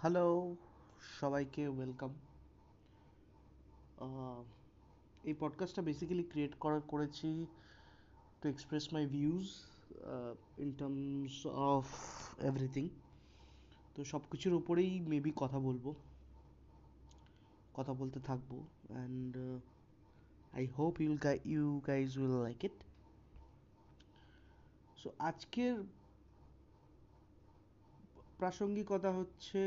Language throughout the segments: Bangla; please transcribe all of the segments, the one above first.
হ্যালো সবাইকে ওয়েলকাম এই পডকাস্টটা বেসিক্যালি ক্রিয়েট করা, করেছি to express my views in terms of everything তো সব কিছুর উপরেই মেবি কথা বলব, কথা বলতে থাকব and I hope you'll you guys will like it so আজকের প্রাসঙ্গিকতা হচ্ছে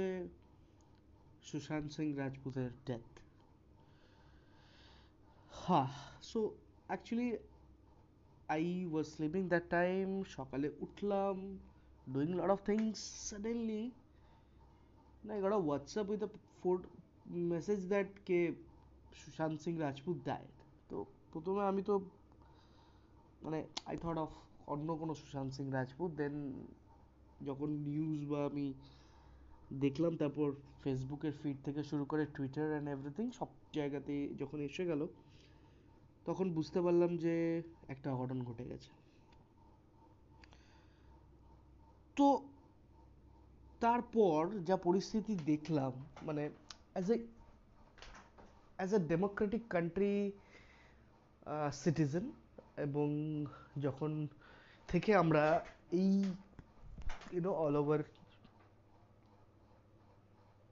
সুশান্ত সিং রাজপুতের death Ha so actually I was sleeping that time সকালে উঠলাম doing lot of things suddenly না WhatsApp with a four, message that কে সুশান্ত সিং রাজপুত died. তো প্রথমে আমি তো মানে আই থট অফ অন্য কোনো সুশান্ত সিং রাজপুত দেন যখন নিউজ বা আমি দেখলাম, তারপর ফেসবুকের ফিড থেকে শুরু করে টুইটার অ্যান্ড এভরিথিং সব জায়গাতে যখন এসে গেল, তখন বুঝতে পারলাম যে একটা অঘটন ঘটে গেছে। তো তারপর যা পরিস্থিতি দেখলাম মানে as a as a democratic country citizen এবং যখন থেকে আমরা এই ইউনো অল ওভার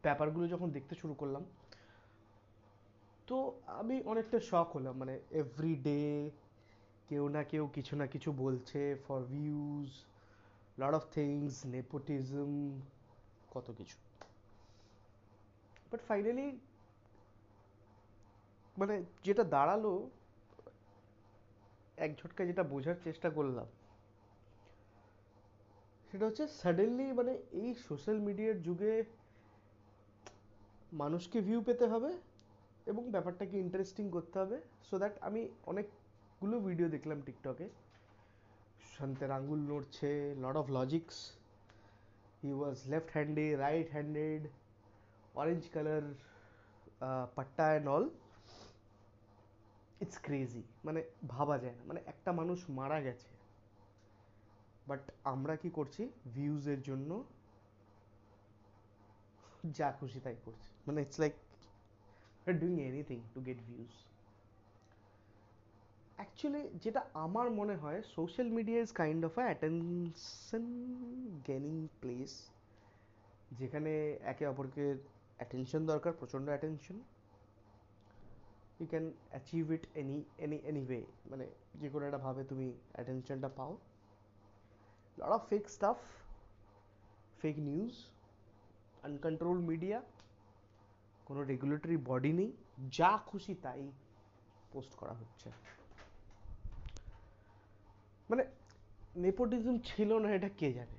ব্যাপারগুলো যখন দেখতে শুরু করলাম, তো আমি অনেকটা শখ হলাম। মানে এভরি ডে কেউ না কেউ কিছু না কিছু বলছে for views lot of things nepotism কত কিছু। বাট ফাইনালি মানে যেটা দাঁড়াল, এক ঝটকা যেটা বোঝার চেষ্টা করলাম সেটা হচ্ছে সাডেনলি মানে এই সোশ্যাল মিডিয়ার যুগে মানুষকে ভিউ পেতে হবে এবং ব্যাপারটাকে ইন্টারেস্টিং করতে হবে। সো দ্যাট আমি অনেকগুলো ভিডিও দেখলাম টিকটকে শান্তের আঙ্গুল নড়ছে lot of logics he was left হ্যান্ডে right handed orange colour পাট্টা অ্যান্ড অল ইটস ক্রেজি মানে ভাবা যায় না। মানে একটা মানুষ মারা গেছে। বাট আমরা কি করছি? ভিউজের জন্য যা খুশি তাই করছি। মানে it's like doing anything to get views actually যেটা আমার মনে হয় social media is kind of a attention gaining place যেখানে একে অপরকে অ্যাটেনশন দরকার, প্রচণ্ড attention you can achieve it any any any way মানে যে কোনো একটা ভাবে তুমি অ্যাটেনশনটা পাও। Lot of fake stuff fake news uncontrol media কোনো রেগুলেটরি বডি নেই, যা খুশি তাই পোস্ট করা হচ্ছে। মানে নেপোটিজম ছিল না, এটা কে জানে?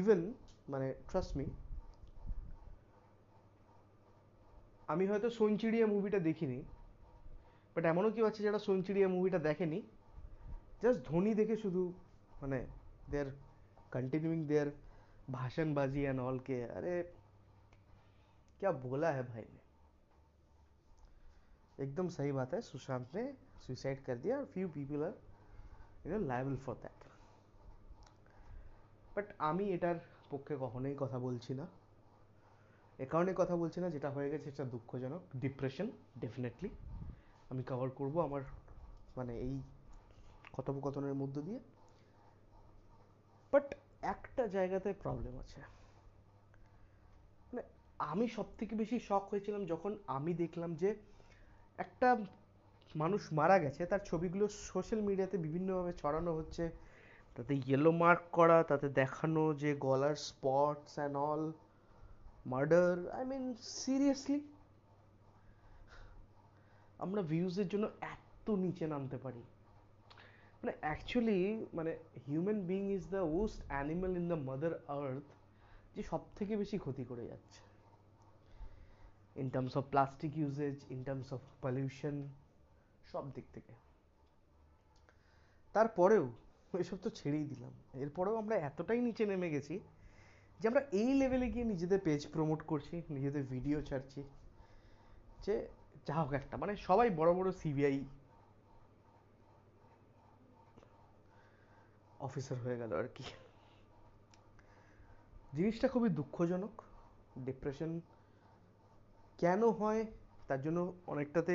ইভেন মানে ট্রাস্ট মি আমি হয়তো সোনচিড়িয়া মুভিটা দেখিনি বাট এমনও কেউ আছে যারা সোনচিড়িয়া মুভিটা দেখেনি জাস্ট ধোনি দেখে শুধু মানে দেয়ার कंटिन्यूइंग देयर भाषणबाजी एंड ऑल के अरे क्या बोला है भाई ने एकदम सही बात है सुशांत ने सुसाइड कर दिया और few people are you know liable for that but আমি এটার পক্ষে কখনোই কথা বলছি না এ কারণে কথা বলছি না যেটা হয়ে গেছে সেটা দুঃখজনক ডিপ্রেশন ডেফিনেটলি আমি কভার করব আমার মানে এই কথোপকথনের মধ্য দিয়ে। বাট একটা জায়গাতে প্রবলেম আছে। মানে আমি সব থেকে বেশি শখ হয়েছিলাম যখন আমি দেখলাম যে একটা মানুষ মারা গেছে, তার ছবিগুলো সোশ্যাল মিডিয়াতে বিভিন্নভাবে ছড়ানো হচ্ছে। তাতে ইয়েলো মার্ক করা, তাতে দেখানো যে গলার spots and all murder I mean seriously আমরা ভিউজের জন্য এত নিচে নামতে পারি। মানে অ্যাকচুয়ালি মানে human being is the worst animal in the mother earth যে সব থেকে বেশি ক্ষতি করে যাচ্ছে। In terms of plastic usage in terms of pollution সব দিক থেকে। তারপরেও এসব তো ছেড়েই দিলাম। এরপরেও আমরা এতটাই নিচে নেমে গেছি যে আমরা এই লেভেলে গিয়ে নিজেদের পেজ প্রমোট করছি, নিজেদের ভিডিও ছাড়ছি, যে যা হোক একটা। মানে সবাই বড় বড় সিবিআই অফিসার হয়ে গেল আর কি। জিনিসটা খুবই দুঃখজনক ডিপ্রেশন কেন হয় তার জন্য অনেকটাতে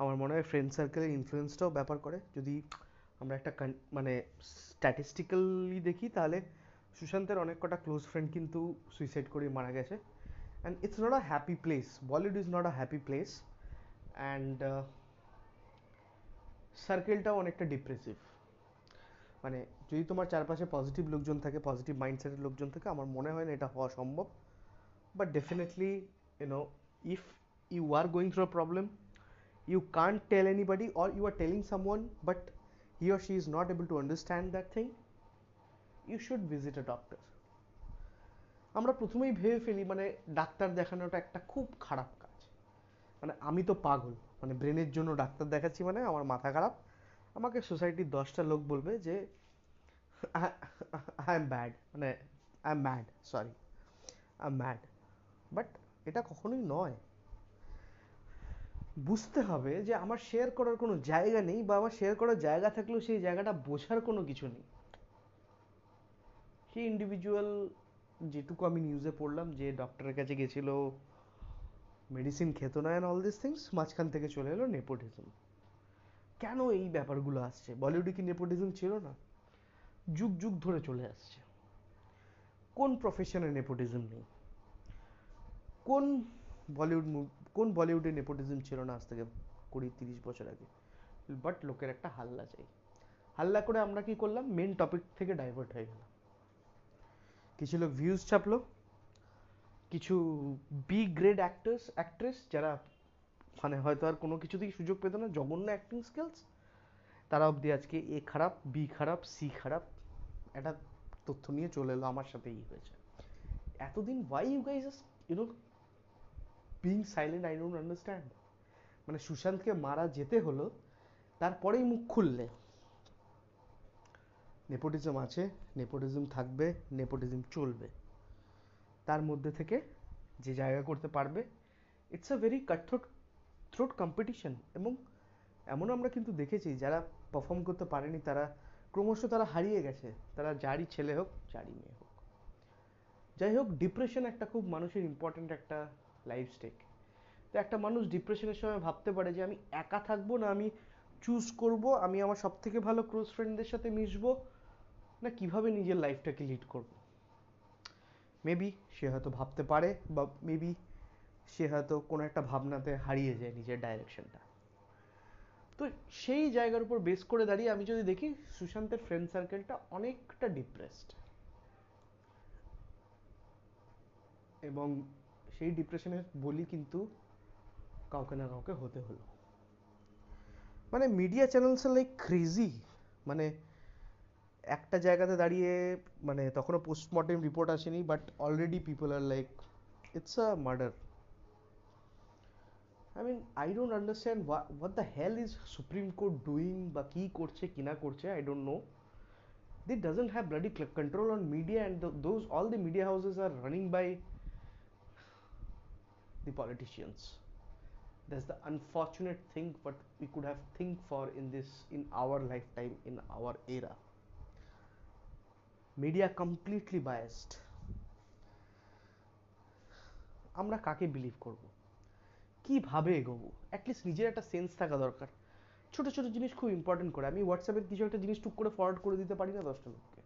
আমার মনে হয় ফ্রেন্ড সার্কেলের ইনফ্লুয়েন্সটাও ব্যাপার করে। যদি আমরা একটা মানে স্ট্যাটিস্টিক্যালি দেখি তাহলে সুশান্তের অনেক কটা ক্লোজ ফ্রেন্ড কিন্তু সুইসাইড করে মারা গেছে। And it's not a happy place Bollywood is not a happy place and সার্কেলটাও অনেকটা ডিপ্রেসিভ মানে যদি তোমার চারপাশে পজিটিভ লোকজন থাকে পজিটিভ মাইন্ডসেটের লোকজন থাকে, আমার মনে হয় না এটা হওয়া সম্ভব। But definitely you know if you are going through a problem you can't tell anybody or you are telling someone, but he or she is not able to understand that thing, you should visit a doctor. আমরা প্রথমেই ভেবে ফেলি মানে ডাক্তার দেখানোটা একটা খুব খারাপ কাজ। মানে আমি তো পাগল মানে ব্রেনের জন্য ডাক্তার দেখাচ্ছি মানে আমার মাথা খারাপ। আমাকে সোসাইটির দশটা লোক বলবে যে আই এম ব্যাড মানে I am mad sorry I am mad but এটা কখনোই নয়। বুঝতে হবে যে আমার শেয়ার করার কোনো জায়গা নেই বা আমার শেয়ার করার জায়গা থাকলেও সেই জায়গাটা বোঝার কোনো কিছু নেই। সেই ইন্ডিভিজুয়াল যেটুকু আমি নিউজে পড়লাম যে ডক্টরের কাছে গেছিল মেডিসিন খেত না অ্যান্ড অল দিস থিংস মাঝখান থেকে চলে এলো নেপোটিজম কেন এই ব্যাপারগুলো আসছে? বলিউডে কি নেপোটিজম ছিল না? যুগ যুগ ধরে চলে আসছে। কোন প্রফেশনে নেপোটিজম নেই? কোন বলিউড কোন বলিউডে নেপোটিজম ছিল না আজ থেকে কুড়ি, তিরিশ বছর আগে? বাট লোকের একটা হাল্লা চাই। হাল্লা করে আমরা কি করলাম? মেন টপিক থেকে ডাইভার্ট হয়ে গেলাম। কিছু লোক ভিউজ ছাপলো। কিছু বি গ্রেড অ্যাক্টার্স অ্যাক্ট্রেস যারা মানে হয়তো আর কোনো কিছুতেই সুযোগ পেত না। জঘন্য অ্যাক্টিং স্কিলস তারা অবধি আজকে এ খারাপ, বি খারাপ, সি খারাপ, একটা তথ্য নিয়ে চলে এলো আমার সাথে এই হয়েছে। এতদিন why you guys you know being silent I don't understand মানে সুশান্তকে মারা যেতে হলো, তারপরেই মুখ খুললে। নেপোটিজম আছে, নেপোটিজম থাকবে, নেপোটিজম চলবে। তার মধ্যে থেকে যে জায়গা করতে পারবে it's a very cutthroat throat competition এবং এমন আমরা কিন্তু দেখেছি যারা পারফর্ম করতে পারেনি তারা ক্রমশ তারা হারিয়ে গেছে। তারা যারই ছেলে হোক, যারই মেয়ে হোক। যাই হোক ডিপ্রেশন একটা খুব মানুষের ইম্পর্ট্যান্ট একটা লাইফ স্টেক তো একটা মানুষ ডিপ্রেশনের সময় ভাবতে পারে যে আমি একা থাকব না, আমি চুজ করব, আমি আমার সব থেকে ভালো ক্লোজ ফ্রেন্ডদের সাথে মিশবো, না কীভাবে নিজের লাইফটাকে লিড করব? মেবি সে হয়তো ভাবতে পারে বা মেবি সে হয়তো কোনো একটা ভাবনাতে হারিয়ে যায় নিজের ডাইরেকশনটা তো সেই জায়গার উপর বেস করে দাঁড়িয়ে আমি যদি দেখি, সুশান্তের ফ্রেন্ড সার্কেলটা অনেকটা ডিপ্রেসড এবং সেই ডিপ্রেশনের বলি কিন্তু কাউকে না কাউকে হতে হলো। মানে মিডিয়া চ্যানেলস লাইক ক্রেজি মানে একটা জায়গাতে দাঁড়িয়ে মানে তখনও পোস্টমর্টেম রিপোর্ট আসেনি but already people are like it's a murder I mean I don't understand what the hell is Supreme Court doing বা কী করছে কি না করছে I don't know they doesn't have bloody control on media and th those all the media houses are running by the politicians that's the unfortunate thing what we could have think for in this in our lifetime in our era media completely biased আমরা কাকে বিলিভ করব কীভাবে এগোবো? অ্যাটলিস্ট নিজের একটা সেন্স থাকা দরকার। ছোট ছোট জিনিস খুব ইম্পর্টেন্ট করে। আমি হোয়াটসঅ্যাপের কিছু একটা জিনিস টুক করে ফরওয়ার্ড করে দিতে পারি না দশটা লোককে।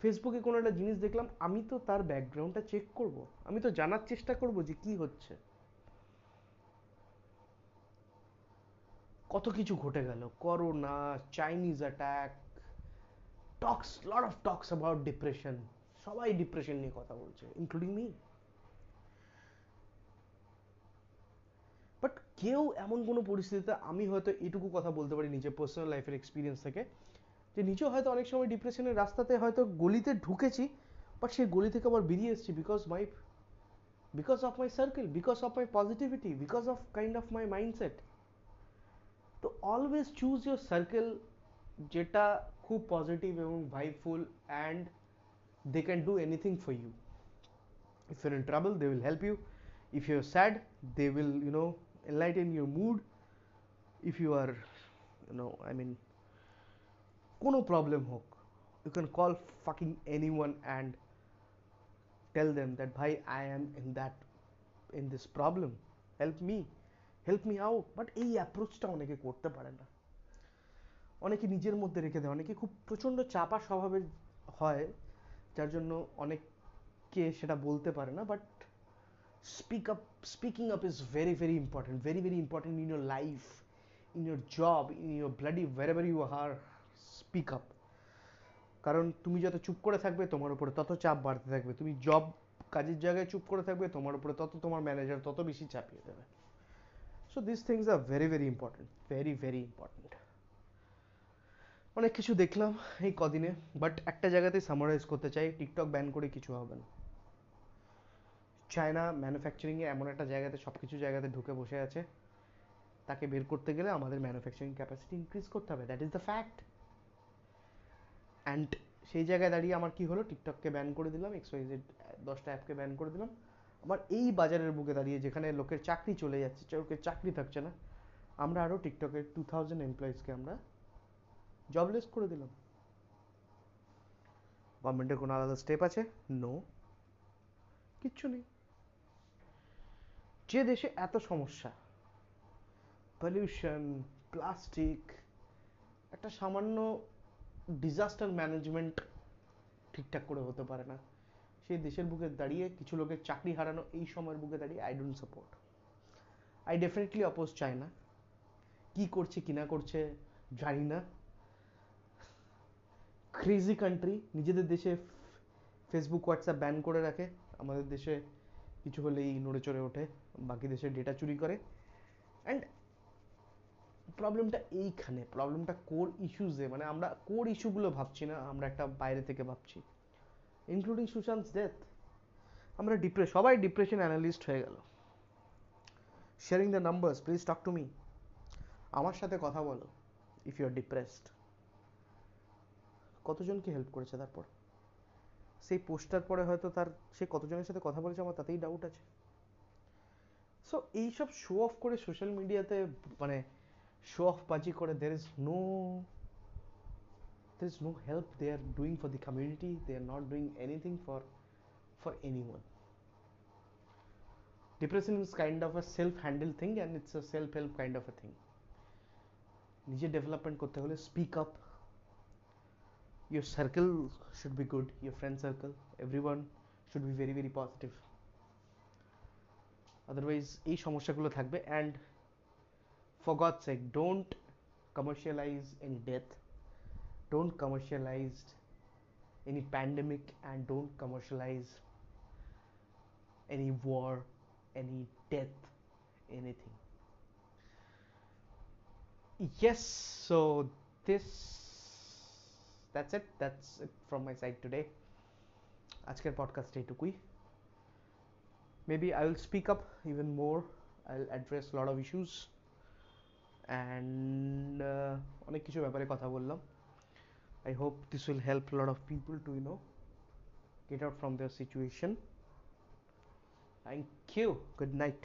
ফেসবুকে কোনো একটা জিনিস দেখলাম, আমি তো তার ব্যাকগ্রাউন্ডটা চেক করব। আমি তো জানার চেষ্টা করব যে কি হচ্ছে। কত কিছু ঘটে গেল। Corona Chinese attack talks lot of talks about depression সবাই ডিপ্রেশন নিয়ে কথা বলছে ইনক্লুডিং মি বাট কেউ এমন কোনো পরিস্থিতিতে আমি হয়তো এটুকু কথা বলতে পারি নিজের পার্সোনাল লাইফের এক্সপিরিয়েন্স থেকে, যে নিজেও হয়তো অনেক সময় ডিপ্রেশনের রাস্তাতে হয়তো গলিতে ঢুকেছি বাট সেই গলি থেকে আবার বেরিয়ে এসেছি because my because of my circle because of my positivity because of kind of my mindset তো অলওয়েজ চুজ ইউর সার্কেল যেটা খুব পজিটিভ এবং vibeful and they can do anything for you if you're in travel they will help you if you're sad, they will, you know enlighten your mood. If you are, you know, i mean, কোনো প্রবলেম হোক you can call fucking anyone and tell them that, bhai, i am in that, in this problem. Help me. Help me out. But এই অ্যাপ্রোচটা অনেকে করতে পারে না। অনেকে নিজের মধ্যে রেখে দেয়। অনেকে খুব প্রচণ্ড চাপা স্বভাবের হয়, যার জন্য অনেককে সেটা বলতে পারে না। But speak up, speaking up is very very important. Very very important in your life, in your job, in your bloody, wherever you are, speak up. কারণ তুমি যত চুপ করে থাকবে, তোমার উপরে তত চাপ বাড়তে থাকবে। তুমি জব কাজের জায়গায় চুপ করে থাকবে, তোমার উপরে তত তোমার ম্যানেজার তত বেশি চাপিয়ে দেবে। So this things are very very important very very important অনেক কিছু দেখলাম এই কদিনে বাট একটা জায়গাতে সামারাইজ করতে চাই টিকটক ব্যান করে কিছু হবে না। চায়না ম্যানুফ্যাকচারিংয়ে এমন একটা জায়গাতে সব কিছু জায়গাতে ঢুকে বসে আছে। তাকে বের করতে গেলে আমাদের ম্যানুফ্যাকচারিং ক্যাপাসিটি ইনক্রিজ করতে হবে। That is the fact and সেই জায়গায় দাঁড়িয়ে আমার কি হলো? টিকটককে ব্যান করে দিলাম এক্সওয়াইজেড দশটা অ্যাপকে ব্যান করে দিলাম। আবার এই বাজারের বুকে দাঁড়িয়ে যেখানে লোকের চাকরি চলে যাচ্ছে লোকের চাকরি থাকছে না, আমরা আরও টিকটকের টু থাউজেন্ড এমপ্লয়িজকে আমরা জবলেস করে দিলাম। গভর্নমেন্টের কোনো আলাদা স্টেপ আছে? নো কিচ্ছু নেই। যে দেশে এত সমস্যা পলিউশন প্লাস্টিক একটা সামান্য ডিজাস্টার ম্যানেজমেন্ট ঠিকঠাক করে হতে পারে না। সেই দেশের বুকে দাঁড়িয়ে কিছু লোকের চাকরি হারানো এই সময়ের বুকে দাঁড়িয়ে I don't support I definitely oppose চাই না কি করছে, কি না করছে, জানি না। ক্রেজি কান্ট্রি নিজেদের দেশে ফেসবুক হোয়াটসঅ্যাপ ব্যান করে রাখে। আমাদের দেশে কিছু হলেই নড়ে চড়ে ওঠে। বাকি দেশের ডেটা চুরি করে। অ্যান্ড প্রবলেমটা এইখানে প্রবলেমটা কোর ইস্যুজে মানে আমরা কোর ইস্যুগুলো ভাবছি না, আমরা একটা বাইরে থেকে ভাবছি। ইনক্লুডিং সুশান্ত ডেথ আমরা ডিপ্রেস সবাই ডিপ্রেশন অ্যানালিস্ট হয়ে গেল। Sharing the numbers please talk to me আমার সাথে কথা বলো ইফ ইউ আর ডিপ্রেসড কতজনকে হেল্প করেছে তারপর? সেই পোস্টার পরে হয়তো তার, সে কতজনের সাথে কথা বলেছে আমার তাতেই ডাউট আছে। সো এইসব শো অফ করে সোশ্যাল মিডিয়াতে মানে শো অফ বাজি করে there is no there is no help they are doing for the community they are not doing anything for for anyone depression is kind of a self handled thing and it's a self help kind of a thing নিজে ডেভেলপমেন্ট করতে হলে speak up your circle should be good your friend circle everyone should be very very positive otherwise এই সমস্যাগুলো থাকবে and for god's sake don't commercialize any death don't commercialize any pandemic and don't commercialize any war any death anything yes so this that's it that's it from my side today আজকের পডকাস্ট এইটুকুই maybe i will speak up even more i'll address a lot of issues and uh, অনেক কিছু ব্যাপারে কথা বললাম I hope this will help a lot of people to you know get out from their situation. Thank you. Good night.